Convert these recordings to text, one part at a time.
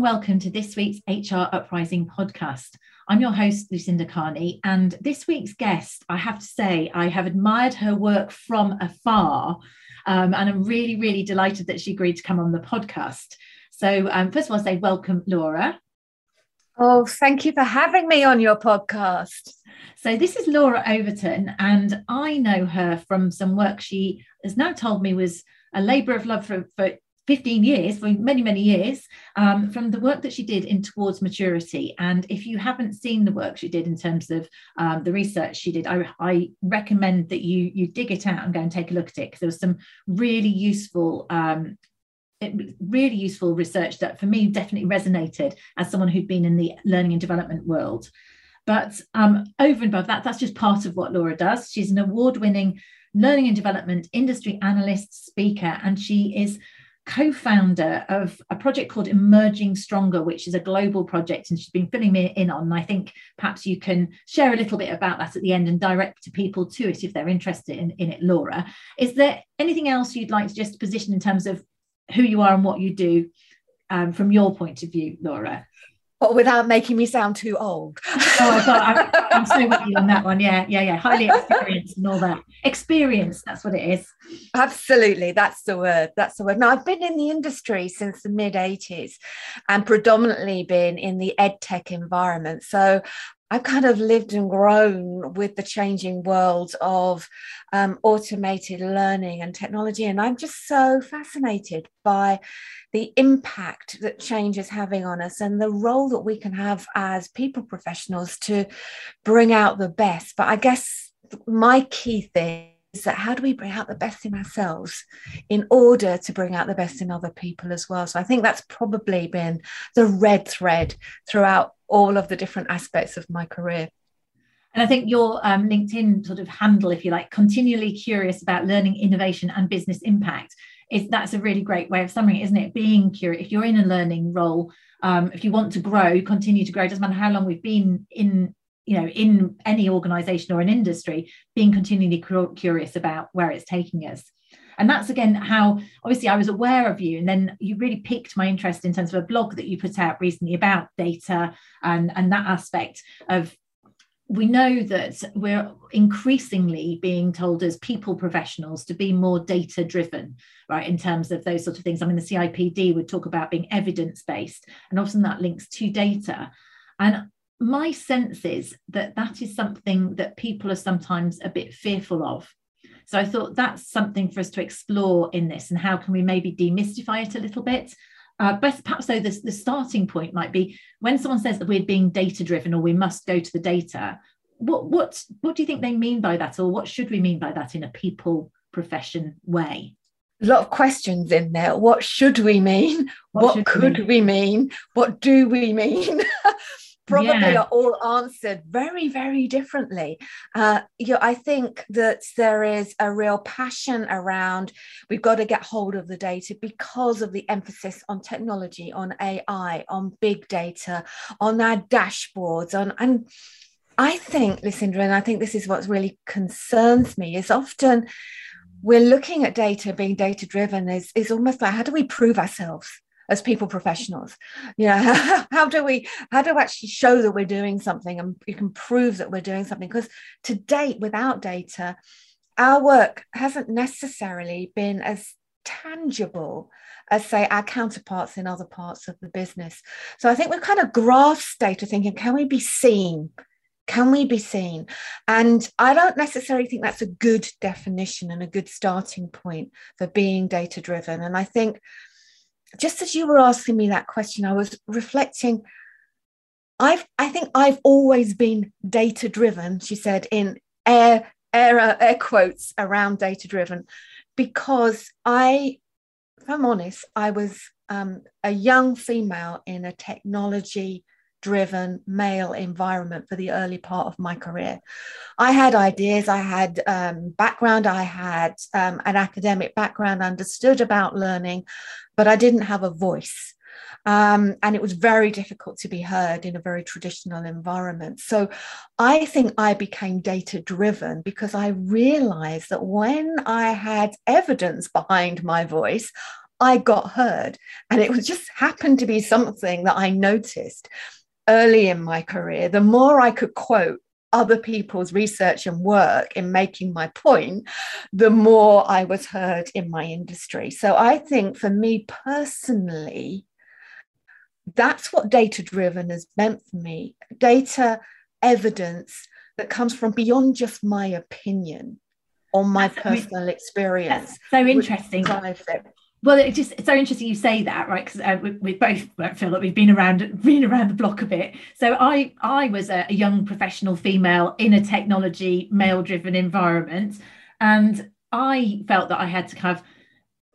Welcome to this week's HR Uprising podcast. I'm your host, Lucinda Carney, and this week's guest, I have to say, I have admired her work from afar, um, and I'm really, really delighted that she agreed to come on the podcast. So, um, first of all, I say welcome, Laura. Oh, thank you for having me on your podcast. So, this is Laura Overton, and I know her from some work she has now told me was a labour of love for, for 15 years, for many, many years, um, from the work that she did in Towards Maturity. And if you haven't seen the work she did in terms of um, the research she did, I, I, recommend that you, you dig it out and go and take a look at it because there was some really useful um, really useful research that for me definitely resonated as someone who'd been in the learning and development world. But um, over and above that, that's just part of what Laura does. She's an award winning learning and development industry analyst, speaker, and she is co founder of a project called Emerging Stronger, which is a global project, and she's been filling me in on. And I think perhaps you can share a little bit about that at the end and direct to people to it if they're interested in, in it, Laura. Is there anything else you'd like to just position in terms of who you are and what you do um, from your point of view, Laura? But without making me sound too old. oh, I am so with you on that one. Yeah, yeah, yeah. Highly experienced and all that. Experience, that's what it is. Absolutely, that's the word. That's the word. Now, I've been in the industry since the mid 80s and predominantly been in the ed tech environment. So I've kind of lived and grown with the changing world of um, automated learning and technology. And I'm just so fascinated by the impact that change is having on us and the role that we can have as people professionals to bring out the best. But I guess my key thing is that how do we bring out the best in ourselves in order to bring out the best in other people as well? So I think that's probably been the red thread throughout all of the different aspects of my career. And I think your um, LinkedIn sort of handle, if you like, continually curious about learning, innovation, and business impact is that's a really great way of summing it, isn't it? Being curious. If you're in a learning role, um, if you want to grow, continue to grow. It Doesn't matter how long we've been in, you know, in any organisation or an industry, being continually curious about where it's taking us. And that's again how obviously I was aware of you, and then you really piqued my interest in terms of a blog that you put out recently about data and and that aspect of we know that we're increasingly being told as people professionals to be more data driven right in terms of those sort of things i mean the cipd would talk about being evidence based and often that links to data and my sense is that that is something that people are sometimes a bit fearful of. So i thought that's something for us to explore in this and how can we maybe demystify it a little bit. Uh, best perhaps though the, the starting point might be when someone says that we're being data driven or we must go to the data what what what do you think they mean by that? Or what should we mean by that in a people profession way? A lot of questions in there. What should we mean? What, what could we mean? we mean? what do we mean probably yeah. are all answered very very differently uh, you know, i think that there is a real passion around we've got to get hold of the data because of the emphasis on technology on ai on big data on our dashboards on and i think lucinda and i think this is what really concerns me is often we're looking at data being data driven is, is almost like how do we prove ourselves as people professionals. You know how, do we how do we actually show that we're doing something and you can prove that we're doing something? Because to date without data our work hasn't necessarily been as tangible as say our counterparts in other parts of the business. So i think we've kind of grasped data thinking can we be seen? Can we be seen? And i don't necessarily think that's a good definition and a good starting point for being data driven and i think just as you were asking me that question i was reflecting. I've i think i've always been data driven she said in air air, air quotes around data driven because I, if I'm honest, I was um, a young female in a technology driven male environment for the early part of my career. I had ideas, I had um, background, I had um, an academic background, understood about learning, but I didn't have a voice. Um, and it was very difficult to be heard in a very traditional environment. So I think I became data driven because I realized that when I had evidence behind my voice, I got heard. And it was just happened to be something that I noticed early in my career. The more I could quote other people's research and work in making my point, the more I was heard in my industry. So I think for me personally, that's what data driven has meant for me data evidence that comes from beyond just my opinion or my that's, personal mean, experience so interesting well it's just it's so interesting you say that right? Because uh, we, we, both feel like we've been around been around the block a bit. So i i was a, a young professional female in a technology male driven environment and i felt that i had to of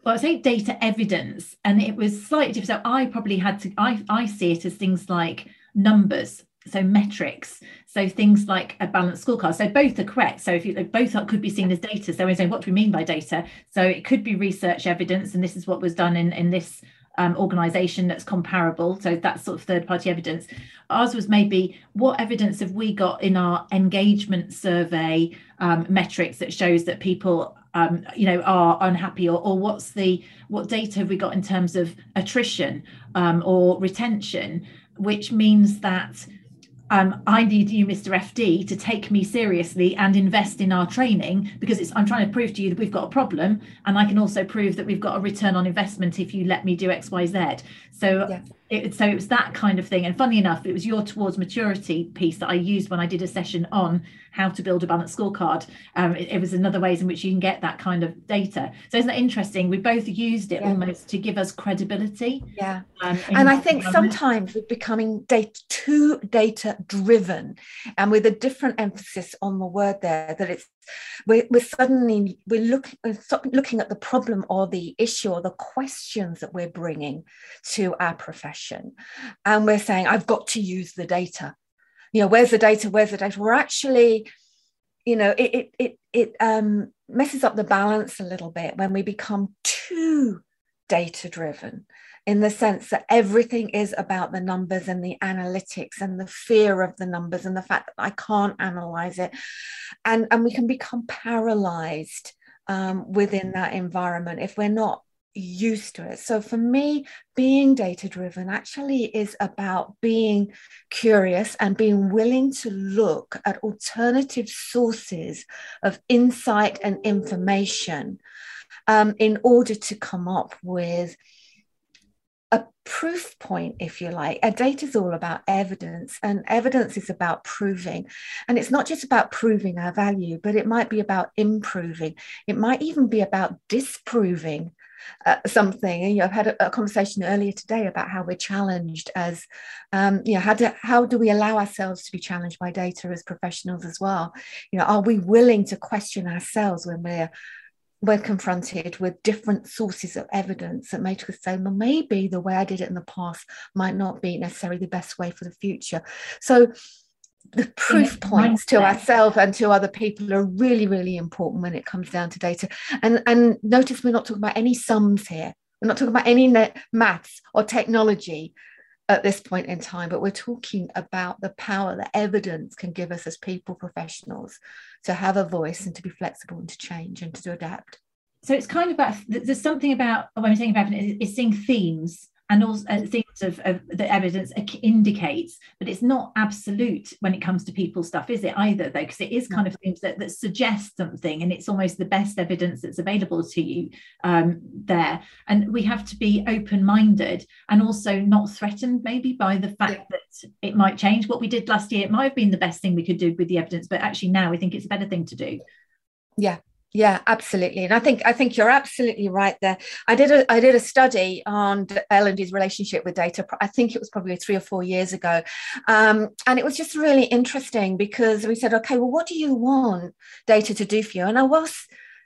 well, I say data evidence, and it was slightly different. So I probably had to, I, I see it as things like numbers, so metrics, so things like a balanced scorecard. So both are correct. So if you both could be seen as data. So we're saying, what do we mean by data? So it could be research evidence, and this is what was done in in this um, organization that's comparable. So that's sort of third party evidence. Ours was maybe what evidence have we got in our engagement survey um, metrics that shows that people um, you know are unhappy or, or what's the what data have we got in terms of attrition um, or retention which means that um, I need you, Mr. FD, to take me seriously and invest in our training because it's I'm trying to prove to you that we've got a problem, and I can also prove that we've got a return on investment if you let me do X, Y, Z. So yeah it, so it was that kind of thing. And funny enough it was your towards maturity piece that i used when i did a session on how to build a balanced scorecard. Um, it, it, was another ways in which you can get that kind of data. So isn't that interesting? We both used it yeah. almost to give us credibility yeah. um, and i think sometimes we're becoming data too data driven and with a different emphasis on the word there that it's we're, we're suddenly we're looking we're looking at the problem or the issue or the questions that we're bringing to our profession. And we're saying i've got to use the data. You know where's the data? Where's the data? We're actually you know it it it, it um, messes up the balance a little bit when we become too data driven in the sense that everything is about the numbers and the analytics and the fear of the numbers and the fact that I can't analyze it. And, and we can become paralyzed um, within that environment if we're not used to it. So for me, being data driven actually is about being curious and being willing to look at alternative sources of insight and information um, in order to come up with a proof point, if you like. A data is all about evidence, and evidence is about proving. And it's not just about proving our value, but it might be about improving. It might even be about disproving uh, something. And, you know, I've had a, a, conversation earlier today about how we're challenged as, um, you know, how do how do we allow ourselves to be challenged by data as professionals as well? You know, are we willing to question ourselves when we're we're confronted with different sources of evidence that make us say, well, maybe the way I did it in the past might not be necessarily the best way for the future. So the proof points to ourselves and to other people are really, really important when it comes down to data. And, and notice we're not talking about any sums here. We're not talking about any maths or technology at this point in time, but we're talking about the power that evidence can give us as people professionals to have a voice and to be flexible and to change and to adapt. So it's kind of about there's something about when we're saying about it is seeing themes and also uh, things of, of the evidence indicates but it's not absolute when it comes to people stuff is it either though? Because it is kind of things that, that suggest something and it's almost the best evidence that's available to you um, there. And we have to be open-minded and also not threatened maybe by the fact yeah. that it might change. What we did last year it might have been the best thing we could do with the evidence but actually now we think it's a better thing to do. Yeah yeah absolutely and i think i think you're absolutely right there. I did a i did a study on l&d's relationship with data i think it was probably three or four years ago um, and it was just really interesting because we said okay well what do you want data to do for you? And i was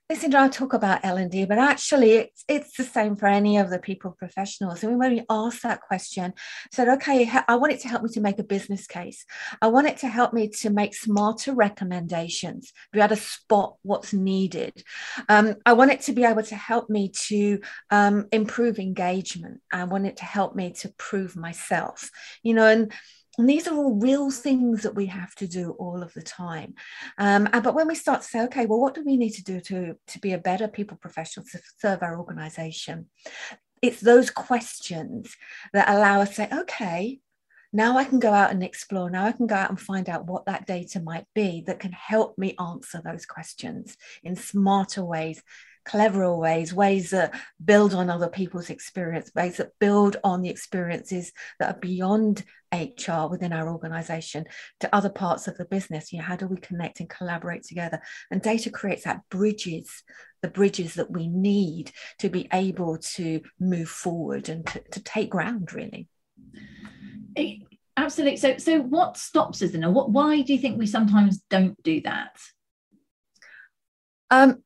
listen, I talk about L&D, but actually it's, it's the same for any of the people professionals. And when we asked that question, said, okay, I want it to help me to make a business case. I want it to help me to make smarter recommendations, be able to spot what's needed. Um, I want it to be able to help me to um, improve engagement. I want it to help me to prove myself, you know, and and these are all real things that we have to do all of the time. Um, but when we start to say, okay, well, what do we need to do to, to be a better people professional to serve our organization? It's those questions that allow us to say, okay, now I can go out and explore. Now I can go out and find out what that data might be that can help me answer those questions in smarter ways cleverer ways, ways that build on other people's experience, ways that build on the experiences that are beyond HR within our organization to other parts of the business. You know, how do we connect and collaborate together? And data creates that bridges, the bridges that we need to be able to move forward and to, to take ground, really. Absolutely. So, so what stops us? And what? Why do you think we sometimes don't do that? Um,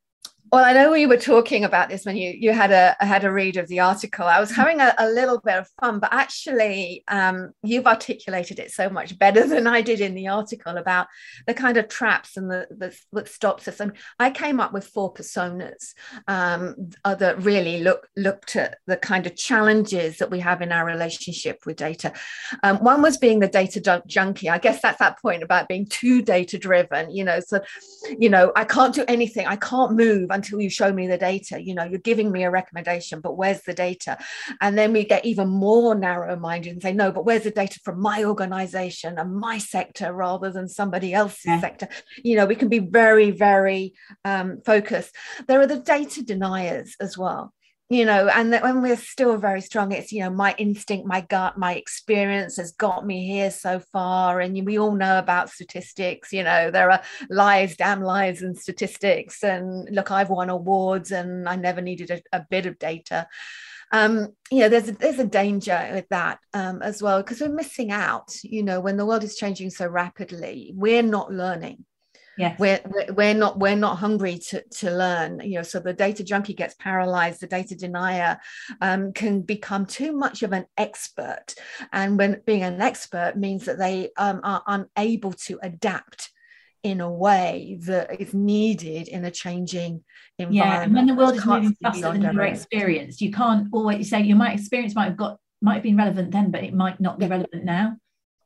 well, I know we were talking about this when you you had a had a read of the article. I was mm. having a, a little bit of fun, but actually, um, you've articulated it so much better than I did in the article about the kind of traps and the, the what stops us. And I came up with four personas um, that really look looked at the kind of challenges that we have in our relationship with data. Um, one was being the data junkie. I guess that's that point about being too data driven. You know, so you know, I can't do anything. I can't move until you show me the data. You know you're giving me a recommendation but where's the data? And then we get even more narrow minded and say no but where's the data from my organization and my sector rather than somebody else's yeah. sector? You know we can be very very um, focused. There are the data deniers as well you know and that when we're still very strong it's you know my instinct my gut my experience has got me here so far. And we all know about statistics you know there are lies damn lies and statistics. And look i've won awards and i never needed a, a bit of data. Um, you know, there's a, there's a danger with that um, as well because we're missing out. You know, when the world is changing so rapidly, we're not learning yeah we're we're not we're not hungry to to learn you know so the data junkie gets paralyzed the data denier um, can become too much of an expert. And when being an expert means that they um, are unable to adapt in a way that is needed in a changing environment. Yeah, and when the world is moving faster than your experience, you can't always say your might experience might have got might have been relevant then, but it might not be relevant now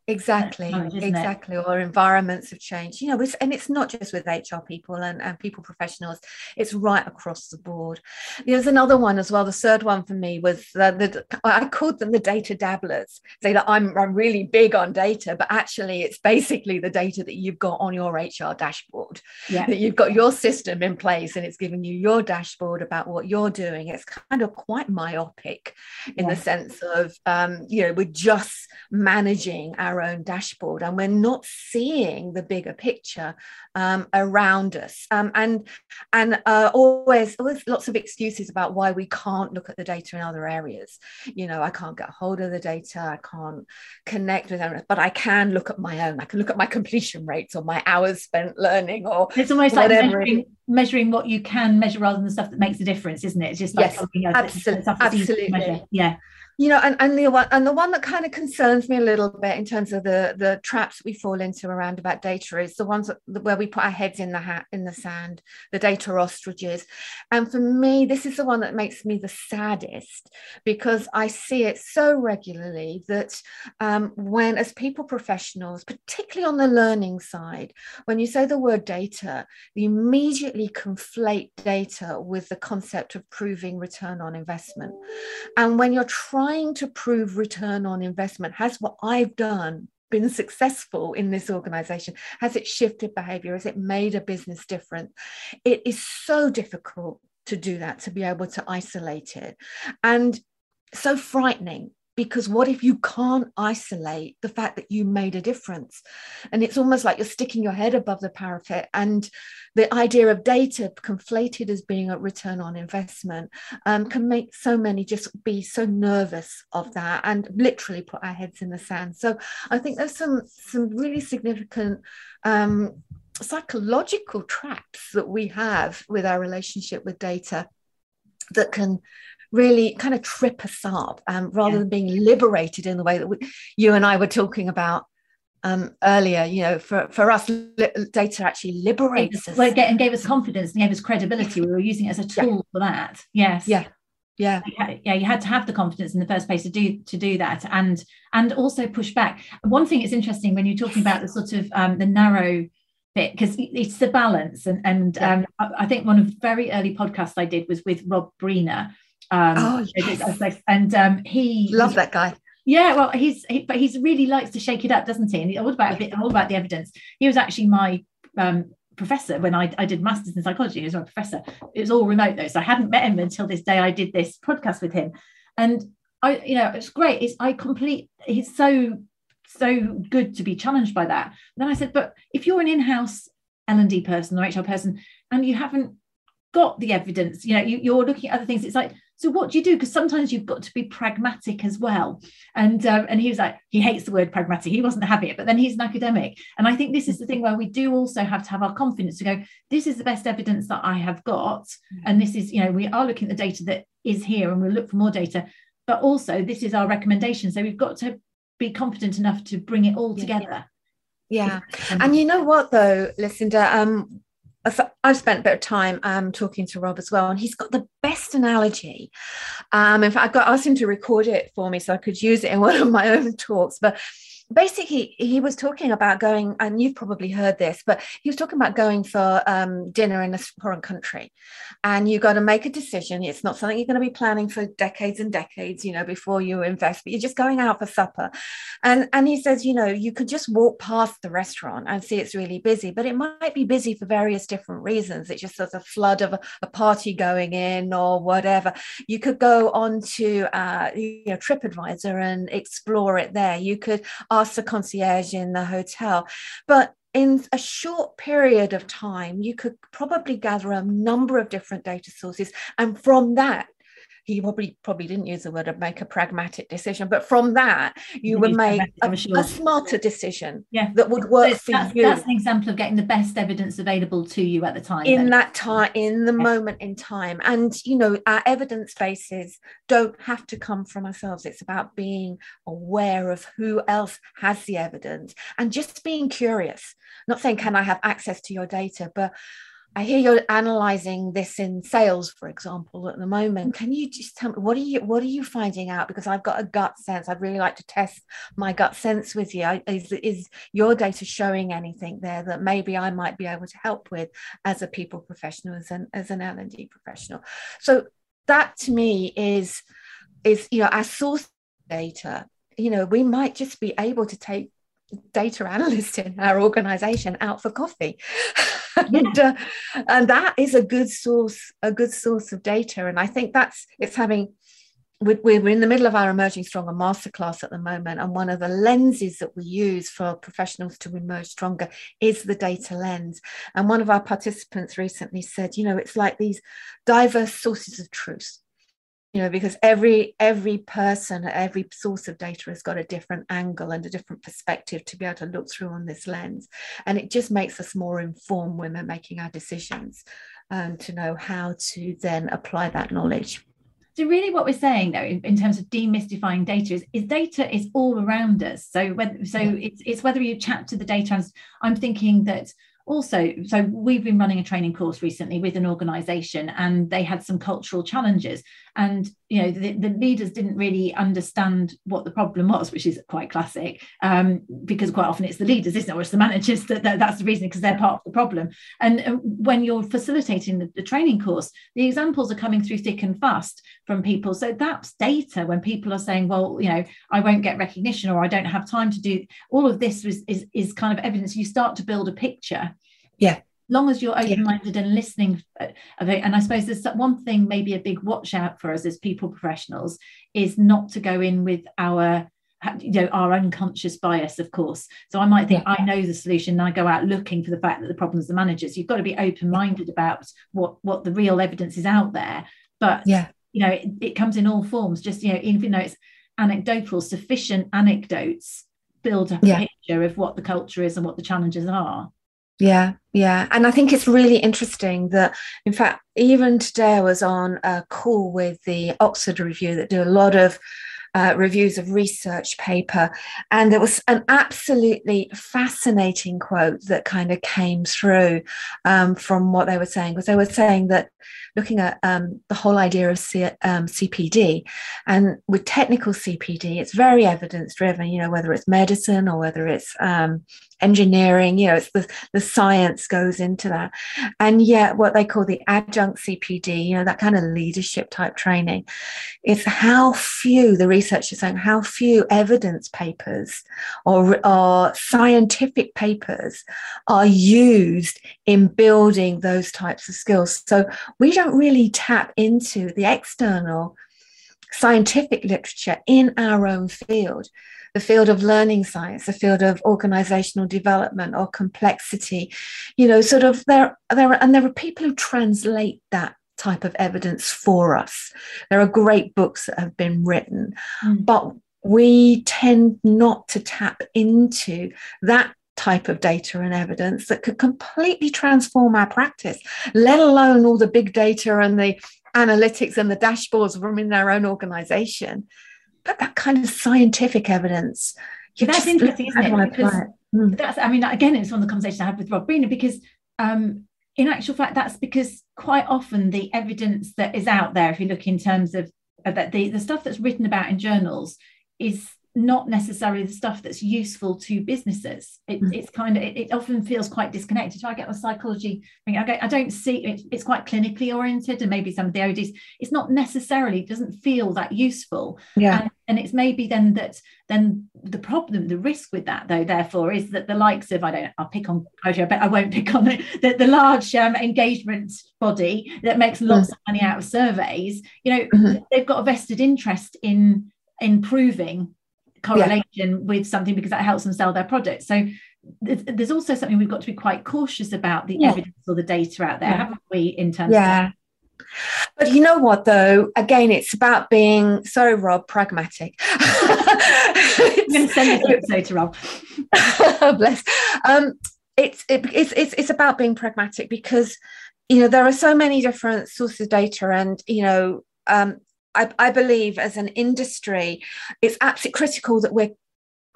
exactly exactly it? or environments have changed you know it's, and it's not just with hr people and, and people professionals it's right across the board there's another one as well the third one for me was the, the i called them the data dabblers say that I'm, I'm really big on data but actually it's basically the data that you've got on your hr dashboard yeah. that you've got your system in place and it's giving you your dashboard about what you're doing it's kind of quite myopic in yeah. the sense of um, you know we're just managing our own dashboard and we're not seeing the bigger picture um, around us. Um, and and uh, always always lots of excuses about why we can't look at the data in other areas. You know i can't get hold of the data i can't connect with them but i can look at my own. I can look at my completion rates or my hours spent learning or it's almost like measuring, measuring what you can measure rather than the stuff that makes a difference isn't it? It's just like yes, absolutely, absolutely. yeah you know and, and the one and the one that kind of concerns me a little bit in terms of the the traps we fall into around about data is the ones that, where we put our heads in the hat in the sand the data ostriches. And for me this is the one that makes me the saddest because i see it so regularly that um, when as people professionals particularly on the learning side when you say the word data you immediately conflate data with the concept of proving return on investment. And when you're trying trying to prove return on investment has what I've done been successful in this organization? Has it shifted behavior? Has it made a business different? It is so difficult to do that, to be able to isolate it. And so frightening because what if you can't isolate the fact that you made a difference? And it's almost like you're sticking your head above the parapet and the idea of data conflated as being a return on investment um, can make so many just be so nervous of that and literally put our heads in the sand. So i think there's some some really significant um, psychological traps that we have with our relationship with data that can really kind of trip us up um, rather yeah. than being liberated in the way that we, you and I were talking about um, earlier. You know, for, for us, li- data actually liberates us. Well, it and gave us confidence and gave us credibility. We were using it as a tool yeah. for that. Yes. Yeah. Yeah. yeah, you had to have the confidence in the first place to do to do that, and and also push back. One thing is interesting when you're talking about the sort of um, the narrow bit because it's the balance, and and yeah. um, I, I think one of the very early podcasts I did was with Rob Breener, um, oh, yes. and um, he love that guy. Yeah, well, he's he, but he's really likes to shake it up, doesn't he? And all about a bit, all about the evidence. He was actually my um, professor when I, I did masters in psychology. He was my professor. It was all remote though, so I hadn't met him until this day. I did this podcast with him, and I, you know, it's great. It's I complete. He's so so good to be challenged by that. And then I said, but if you're an in-house L and D person or HR person, and you haven't got the evidence, you know, you, you're looking at other things. It's like so what do you do? Because sometimes you've got to be pragmatic as well. And um, and he was like he hates the word pragmatic. He wasn't having it but then he's an academic. And i think this is the thing where we do also have to have our confidence to go this is the best evidence that i have got. Mm. and this is you know we are looking at the data that is here and we'll look for more data. But also this is our recommendation. So we've got to be confident enough to bring it all together. Yeah, yeah. and you know what though lucinda? Um I've spent a bit of time um, talking to Rob as well, and he's got the best analogy. Um, in fact, I got asked him to record it for me so I could use it in one of my own talks. But basically he was talking about going and you've probably heard this but he was talking about going for um, dinner in a foreign country. And you got to make a decision. It's not something you're going to be planning for decades and decades you know before you invest but you're just going out for supper. And and he says you know you could just walk past the restaurant and see it's really busy but it might be busy for various different reasons. It's just there's a flood of a, a party going in or whatever. You could go on to uh, you know tripadvisor and explore it there. You could ask the concierge in the hotel. But in a short period of time, you could probably gather a number of different data sources. And from that, he probably probably didn't use the word of make a pragmatic decision, but from that you would make a, a, smarter decision yeah. that would work so for that's, you. That's an example of getting the best evidence available to you at the time. In then. that time, in the moment in time. And you know, our evidence bases don't have to come from ourselves. It's about being aware of who else has the evidence and just being curious. Not saying can I have access to your data, but I hear you're analyzing this in sales, for example, at the moment. Can you just tell me what are you what are you finding out? Because I've got a gut sense. I'd really like to test my gut sense with you. Is is your data showing anything there that maybe I might be able to help with as a people professional, as an as an L and D professional? So that to me is is you know our source data. You know, we might just be able to take data analyst in our organization out for coffee. And, uh, and that is a good source a good source of data. And i think that's it's having we're in the middle of our emerging stronger masterclass at the moment. And one of the lenses that we use for professionals to emerge stronger is the data lens. And one of our participants recently said you know it's like these diverse sources of truth you know because every every person every source of data has got a different angle and a different perspective to be able to look through on this lens. And it just makes us more informed when we're making our decisions um, to know how to then apply that knowledge. So really what we're saying though in, in, terms of demystifying data is, is data is all around us. So whether so yeah. it's, it's whether you chat to the data i'm thinking that also so we've been running a training course recently with an organization and they had some cultural challenges. And you know the, the, leaders didn't really understand what the problem was which is quite classic um, because quite often it's the leaders isn't it? Or it's the managers that, that that's the reason because they're part of the problem. And uh, when you're facilitating the, the, training course the examples are coming through thick and fast from people. So that's data when people are saying well you know i won't get recognition or i don't have time to do all of this is is, is kind of evidence. You start to build a picture. Yeah long as you're open-minded yeah. and listening and i suppose there's one thing maybe a big watch out for us as people professionals is not to go in with our you know our unconscious bias of course. So i might think yeah. i know the solution and i go out looking for the fact that the problem is the managers. You've got to be open-minded about what what the real evidence is out there. But yeah. you know it, it comes in all forms. Just you know even though it's anecdotal sufficient anecdotes build up yeah. a picture of what the culture is and what the challenges are yeah, yeah. And I think it's really interesting that, in fact, even today I was on a call with the Oxford Review that do a lot of uh, reviews of research paper. And there was an absolutely fascinating quote that kind of came through um, from what they were saying, because they were saying that looking at um, the whole idea of C- um, CPD, and with technical CPD, it's very evidence driven, you know, whether it's medicine or whether it's um, engineering, you know, it's the, the science goes into that. And yet, what they call the adjunct CPD, you know, that kind of leadership type training, is how few, the research is saying, how few evidence papers or, or scientific papers are used in building those types of skills. So we don't really tap into the external scientific literature in our own field the field of learning science, the field of organizational development or complexity, you know, sort of there, there, and there are people who translate that type of evidence for us. There are great books that have been written, mm. but we tend not to tap into that type of data and evidence that could completely transform our practice, let alone all the big data and the analytics and the dashboards from in their own organization that kind of scientific evidence. That's interesting, isn't it? Because mm. that's, I mean, again, it's one of the conversations I had with Rob Briner because um, in actual fact, that's because quite often the evidence that is out there, if you look in terms of, of that, the, the stuff that's written about in journals is not necessarily the stuff that's useful to businesses. It, mm. It's kind of it, it, often feels quite disconnected. So I get a psychology thing. I, I don't see it, it's quite clinically oriented, and maybe some of the ODs. It's not necessarily it doesn't feel that useful. Yeah. And, and it's maybe then that then the problem, the risk with that though, therefore, is that the likes of I don't I'll pick on I bet I won't pick on it that the large um, engagement body that makes lots mm. of money out of surveys. You know, mm-hmm. they've got a vested interest in improving correlation yeah. with something because that helps them sell their product. So there's also something we've got to be quite cautious about the yeah. evidence or the data out there, yeah. haven't we? In terms yeah. of but you know what, though? Again, it's about being, sorry, Rob, pragmatic. I'm going to send this episode to Rob. Bless. Um, it's, it, it's, it's, it's about being pragmatic because, you know, there are so many different sources of data and, you know, um, I, I believe as an industry, it's absolutely critical that we're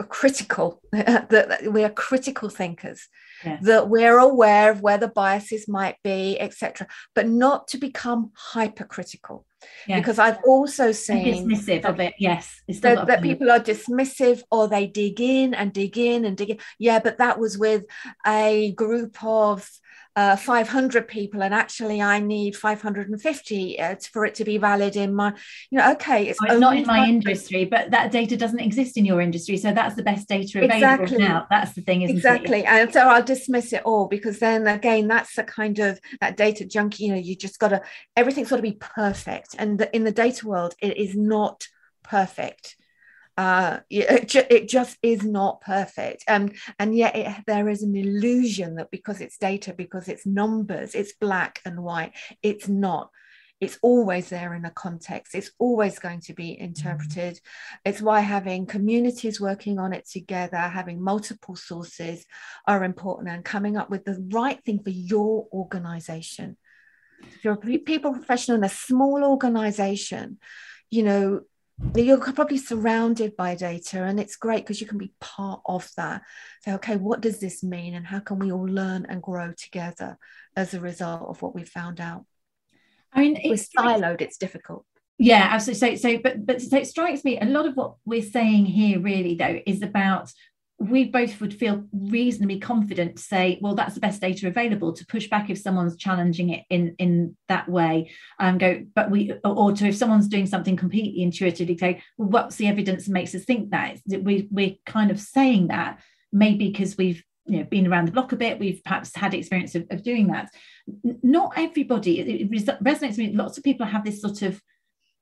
critical that we are critical thinkers yeah. that we're aware of where the biases might be etc but not to become hypercritical yeah. because i've also seen and dismissive that, of it yes that, that people are dismissive or they dig in and dig in and dig in yeah but that was with a group of uh, 500 people and actually I need 550 uh, for it to be valid in my, you know, okay, it's, oh, it's not in my industry, but that data doesn't exist in your industry. So that's the best data available exactly. now. That's the thing, isn't exactly. it? Exactly. And so I'll dismiss it all because then again, that's the kind of that data junkie, you know, you just got to, everything's got to be perfect. And the, in the data world, it is not perfect uh, it, ju- it, just is not perfect. And and yet it, there is an illusion that because it's data because it's numbers it's black and white it's not. It's always there in a context. It's always going to be interpreted. Mm-hmm. it's why having communities working on it together having multiple sources are important and coming up with the right thing for your organization. If you're a people professional in a small organization you know you're probably surrounded by data and it's great because you can be part of that. So okay what does this mean and how can we all learn and grow together as a result of what we found out? I mean we're siloed it's difficult. Yeah absolutely. So so but but so it strikes me a lot of what we're saying here really though is about we both would feel reasonably confident to say, well, that's the best data available to push back if someone's challenging it in in that way. Um, go, but we or to if someone's doing something completely intuitively, say, well, what's the evidence that makes us think that? We we're kind of saying that maybe because we've you know been around the block a bit, we've perhaps had experience of, of doing that. Not everybody, it, it resonates with me. Lots of people have this sort of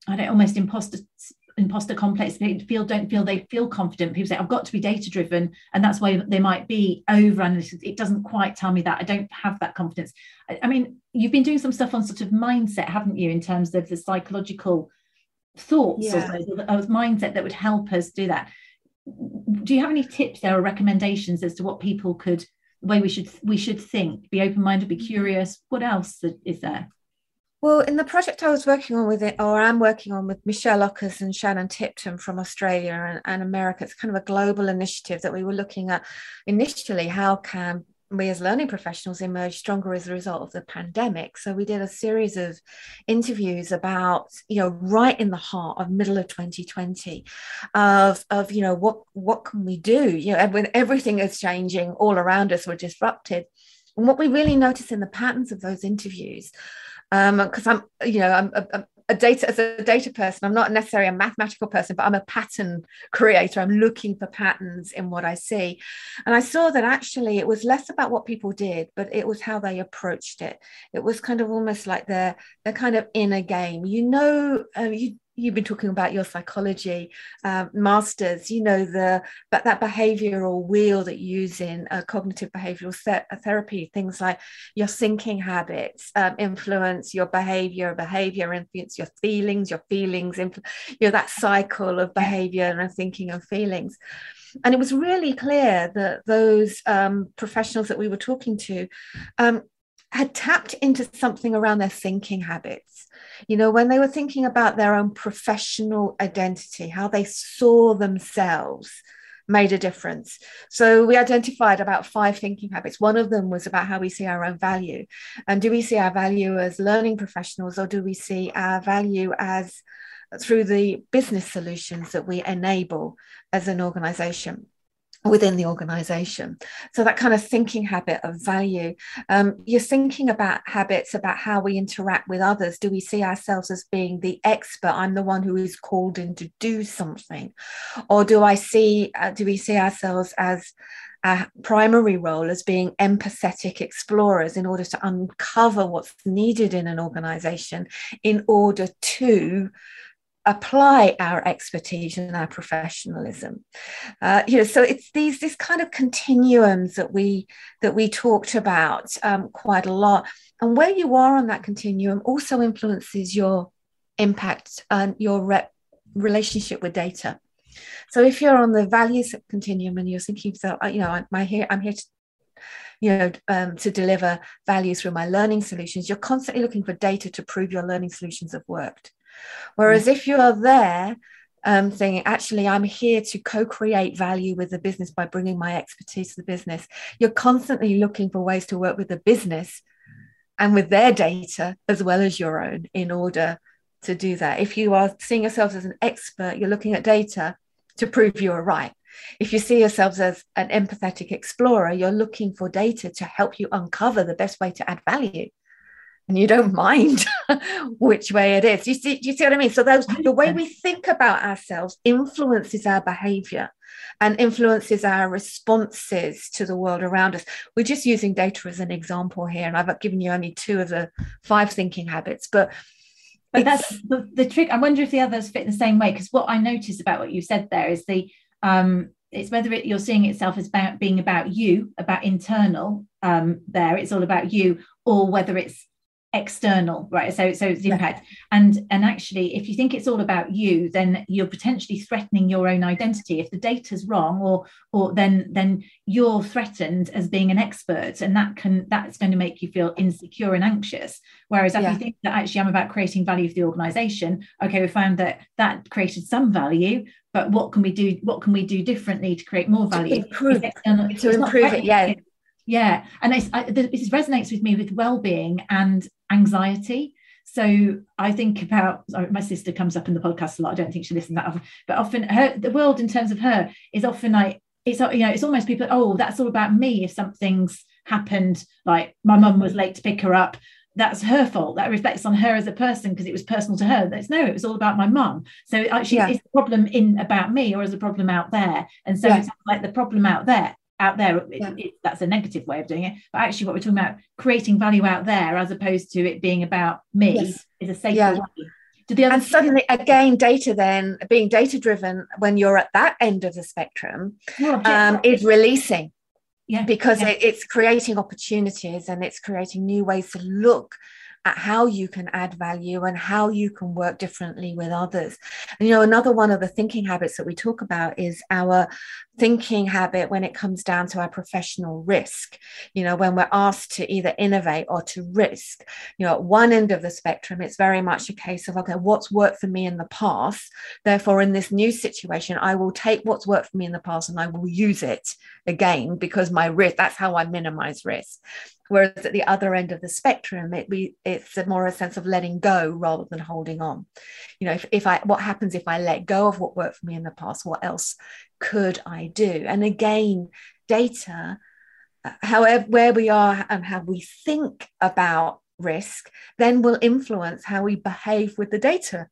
I don't almost imposter imposter complex they feel don't feel they feel confident. People say i've got to be data driven and that's why they might be over analytics it doesn't quite tell me that. I don't have that confidence. I, I, mean you've been doing some stuff on sort of mindset haven't you in terms of the psychological thoughts yeah. or, or mindset that would help us do that. Do you have any tips there or recommendations as to what people could the way we should we should think? Be open-minded be mm-hmm. curious. What else is there well, in the project I was working on with it, or I'm working on with Michelle Ockers and Shannon Tipton from Australia and, and America, it's kind of a global initiative that we were looking at initially. How can we as learning professionals emerge stronger as a result of the pandemic so we did a series of interviews about you know right in the heart of middle of 2020 of of you know what what can we do you know when everything is changing all around us we're disrupted and what we really noticed in the patterns of those interviews because um, I'm, you know, I'm a, data as a data person. I'm not necessarily a mathematical person, but I'm a pattern creator. I'm looking for patterns in what I see, and I saw that actually it was less about what people did, but it was how they approached it. It was kind of almost like their their kind of inner game. You know, uh, you you've been talking about your psychology um, masters you know the but that behavioral wheel that you use in uh, cognitive behavioral th- uh, therapy things like your thinking habits um, influence your behavior behavior influence your feelings your feelings influ- you know that cycle of behavior and thinking and feelings and it was really clear that those um, professionals that we were talking to um, had tapped into something around their thinking habits. You know, when they were thinking about their own professional identity, how they saw themselves made a difference. So we identified about five thinking habits. One of them was about how we see our own value. And do we see our value as learning professionals or do we see our value as through the business solutions that we enable as an organization? Within the organization. So that kind of thinking habit of value. Um, you're thinking about habits about how we interact with others. Do we see ourselves as being the expert? I'm the one who is called in to do something. Or do i see uh, do we see ourselves as a primary role as being empathetic explorers in order to uncover what's needed in an organization in order to apply our expertise and our professionalism. Uh, you know so it's these this kind of continuums that we that we talked about um, quite a lot. And where you are on that continuum also influences your impact and your rep relationship with data. So if you're on the values continuum and you're thinking so you know I'm here I'm here to you know um, to deliver value through my learning solutions you're constantly looking for data to prove your learning solutions have worked Whereas if you are there um, saying, actually, I'm here to co create value with the business by bringing my expertise to the business, you're constantly looking for ways to work with the business and with their data as well as your own in order to do that. If you are seeing yourselves as an expert, you're looking at data to prove you're right. If you see yourselves as an empathetic explorer, you're looking for data to help you uncover the best way to add value and you don't mind which way it is. You see, you see what I mean? So those the way we think about ourselves influences our behavior and influences our responses to the world around us. We're just using data as an example here, and I've given you only two of the five thinking habits, but but that's the, the trick. I wonder if the others fit in the same way, because what I noticed about what you said there is the um it's whether it, you're seeing itself as about being about you, about internal um there, it's all about you, or whether it's external right? So so it's impact. And and actually if you think it's all about you then you're potentially threatening your own identity. If the data's wrong or or then then you're threatened as being an expert and that can that's going to make you feel insecure and anxious. Whereas if yeah. you think that actually i'm about creating value for the organization okay we found that that created some value but what can we do what can we do differently to create more value? To improve, to improve it yeah yeah and I, this resonates with me with well-being and anxiety. So I think about sorry, my sister comes up in the podcast a lot. I don't think she listens that often, but often her the world in terms of her is often like it's you know it's almost people oh that's all about me if something's happened like my mum was late to pick her up. That's her fault. That reflects on her as a person because it was personal to her. That's no it was all about my mum. So actually yeah. it's a problem in about me or is a problem out there. And so yeah. it's like the problem out there out there yeah. it, it, that's a negative way of doing it but actually what we're talking about creating value out there as opposed to it being about me yes. is a safer yeah. way and suddenly again data then being data driven when you're at that end of the spectrum um, is releasing yeah because yeah. It, it's creating opportunities and it's creating new ways to look at how you can add value and how you can work differently with others. And, you know, another one of the thinking habits that we talk about is our thinking habit when it comes down to our professional risk. You know, when we're asked to either innovate or to risk, you know, at one end of the spectrum, it's very much a case of, okay, what's worked for me in the past? Therefore, in this new situation, I will take what's worked for me in the past and I will use it again because my risk, that's how I minimize risk. Whereas at the other end of the spectrum, it be it's more a sense of letting go rather than holding on. You know, if, if I what happens if I let go of what worked for me in the past, what else could I do? And again, data, uh, however where we are and how we think about risk, then will influence how we behave with the data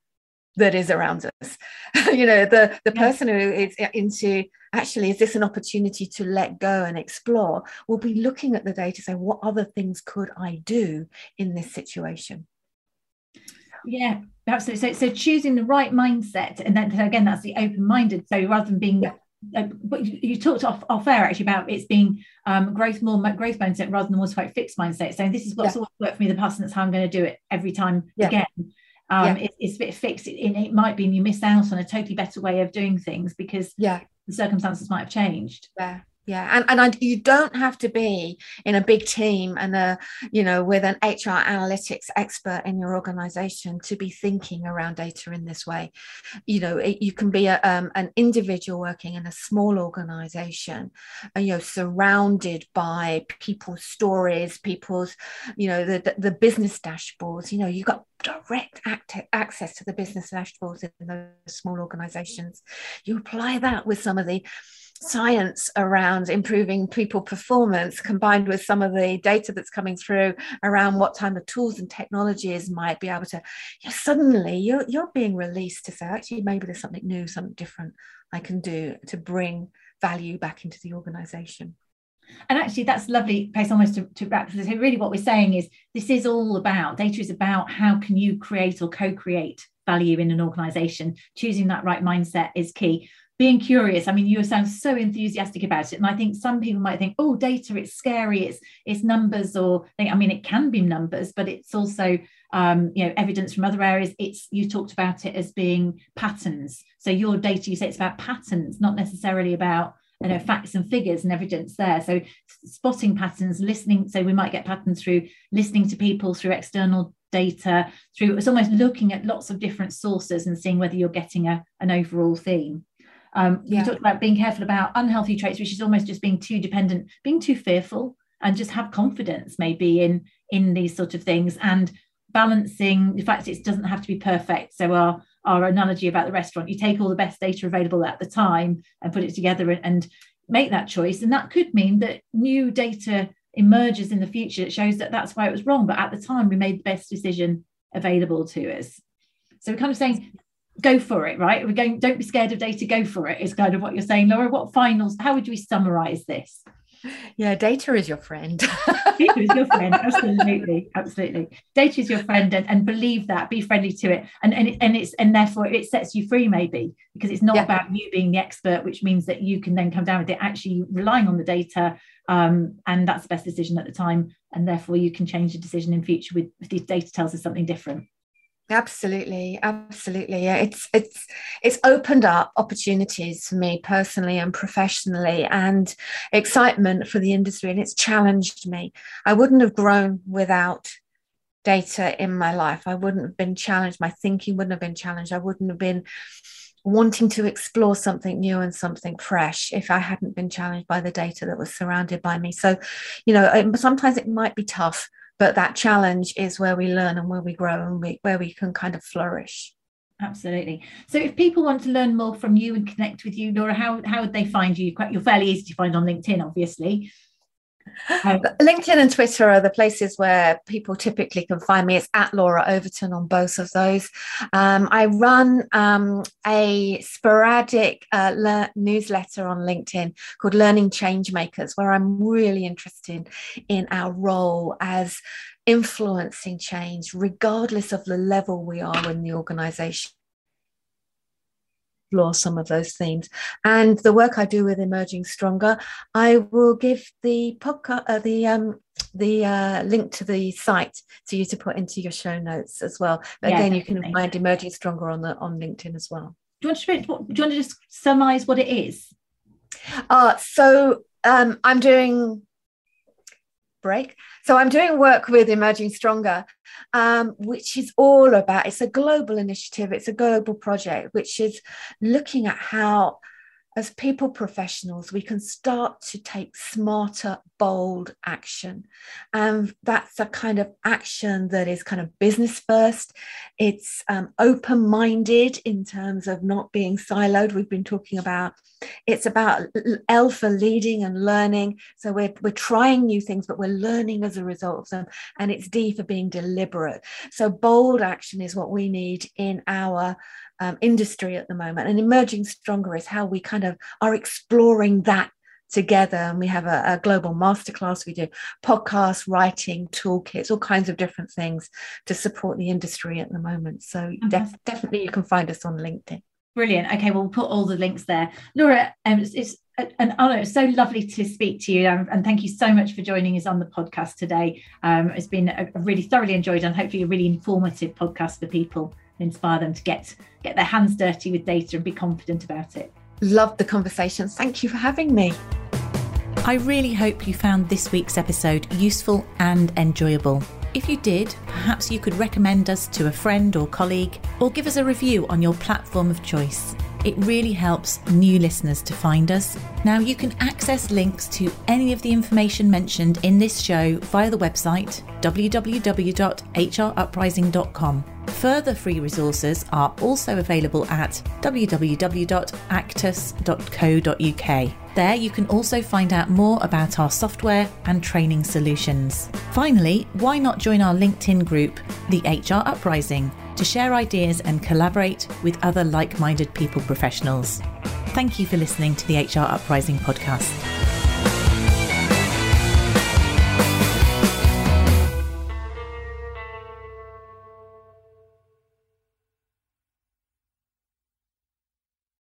that is around us. you know, the the person who is into actually, is this an opportunity to let go and explore? We'll be looking at the data, say, what other things could I do in this situation? Yeah, absolutely. So, so choosing the right mindset, and then again, that's the open-minded. So rather than being, yeah. uh, but you, you, talked off off air actually about it's being um, growth more growth mindset rather than almost quite fixed mindset. So this is what's yeah. always worked for me the past, and that's how I'm going to do it every time yeah. again. Um, it, it's a bit fixed. It, it might be, you miss out on a totally better way of doing things because yeah, the circumstances might have changed. Yeah yeah and and I, you don't have to be in a big team and a you know with an hr analytics expert in your organization to be thinking around data in this way. You know it, you can be a, um, an individual working in a small organization and you know surrounded by people's stories people's you know the, the, the business dashboards. You know you've got direct act- access to the business dashboards in those small organizations. You apply that with some of the science around improving people performance combined with some of the data that's coming through around what type of tools and technologies might be able to you know, suddenly you're, you're being released to say actually maybe there's something new something different i can do to bring value back into the organization. And actually that's lovely place almost to, to wrap so really what we're saying is this is all about data is about how can you create or co-create value in an organization. Choosing that right mindset is key being curious. I mean you sound so enthusiastic about it. And i think some people might think oh data it's scary. It's it's numbers or i mean it can be numbers but it's also um, you know evidence from other areas. It's you talked about it as being patterns. So your data you say it's about patterns not necessarily about you know facts and figures and evidence there. So spotting patterns listening so we might get patterns through listening to people through external data through it's almost looking at lots of different sources and seeing whether you're getting a, an overall theme um, yeah. You talked about being careful about unhealthy traits, which is almost just being too dependent, being too fearful, and just have confidence maybe in in these sort of things and balancing the fact it doesn't have to be perfect. So our our analogy about the restaurant, you take all the best data available at the time and put it together and make that choice, and that could mean that new data emerges in the future that shows that that's why it was wrong. But at the time, we made the best decision available to us. So we're kind of saying go for it, right? We're going, don't be scared of data, go for it, is kind of what you're saying. Laura, what finals, how would we summarize this? Yeah, data is your friend. data is your friend, absolutely, absolutely. Data is your friend, and, and believe that, be friendly to it, and and it, and it's and therefore it sets you free, maybe because it's not yeah. about you being the expert, which means that you can then come down with it. Actually, relying on the data, um, and that's the best decision at the time, and therefore you can change the decision in future with if the data tells us something different absolutely absolutely yeah it's it's it's opened up opportunities for me personally and professionally and excitement for the industry and it's challenged me. I wouldn't have grown without data in my life. I wouldn't have been challenged. My thinking wouldn't have been challenged. I wouldn't have been wanting to explore something new and something fresh if i hadn't been challenged by the data that was surrounded by me. So you know um, sometimes it might be tough but that challenge is where we learn and where we grow and we, where we can kind of flourish. Absolutely. So if people want to learn more from you and connect with you laura how, how would they find you? You're fairly easy to find on linkedin obviously LinkedIn and Twitter are the places where people typically can find me. It's at Laura Overton on both of those. Um, I run um, a sporadic uh, le- newsletter on LinkedIn called Learning Changemakers, where I'm really interested in our role as influencing change, regardless of the level we are in the organization explore some of those themes. And the work I do with Emerging Stronger, I will give the podcast, uh, the um, the uh, link to the site to you to put into your show notes as well. But yeah, again, definitely. you can find Emerging Stronger on the on LinkedIn as well. Do you want to, do you want to just summarize what it is? Uh, so um, I'm doing break. So I'm doing work with Emerging Stronger, um, which is all about it's a global initiative, it's a global project, which is looking at how as people professionals, we can start to take smarter, bold action. And that's a kind of action that is kind of business first. It's um, open minded in terms of not being siloed. We've been talking about it's about L for leading and learning. So we're, we're trying new things, but we're learning as a result of them. And it's D for being deliberate. So bold action is what we need in our um, industry at the moment. And emerging stronger is how we kind of are exploring that together. And we have a, a global masterclass. We do podcasts, writing, toolkits, all kinds of different things to support the industry at the moment. So def- definitely you can find us on LinkedIn. Brilliant. Okay, we'll put all the links there. Laura, um, it's, it's an honor. It's so lovely to speak to you, um, and thank you so much for joining us on the podcast today. Um, it's been a, a really thoroughly enjoyed and hopefully a really informative podcast for people inspire them to get get their hands dirty with data and be confident about it. Love the conversation. Thank you for having me. I really hope you found this week's episode useful and enjoyable. If you did, perhaps you could recommend us to a friend or colleague, or give us a review on your platform of choice. It really helps new listeners to find us. Now, you can access links to any of the information mentioned in this show via the website www.hruprising.com. Further free resources are also available at www.actus.co.uk. There you can also find out more about our software and training solutions. Finally, why not join our LinkedIn group, the HR Uprising, to share ideas and collaborate with other like minded people professionals? Thank you for listening to the HR Uprising podcast.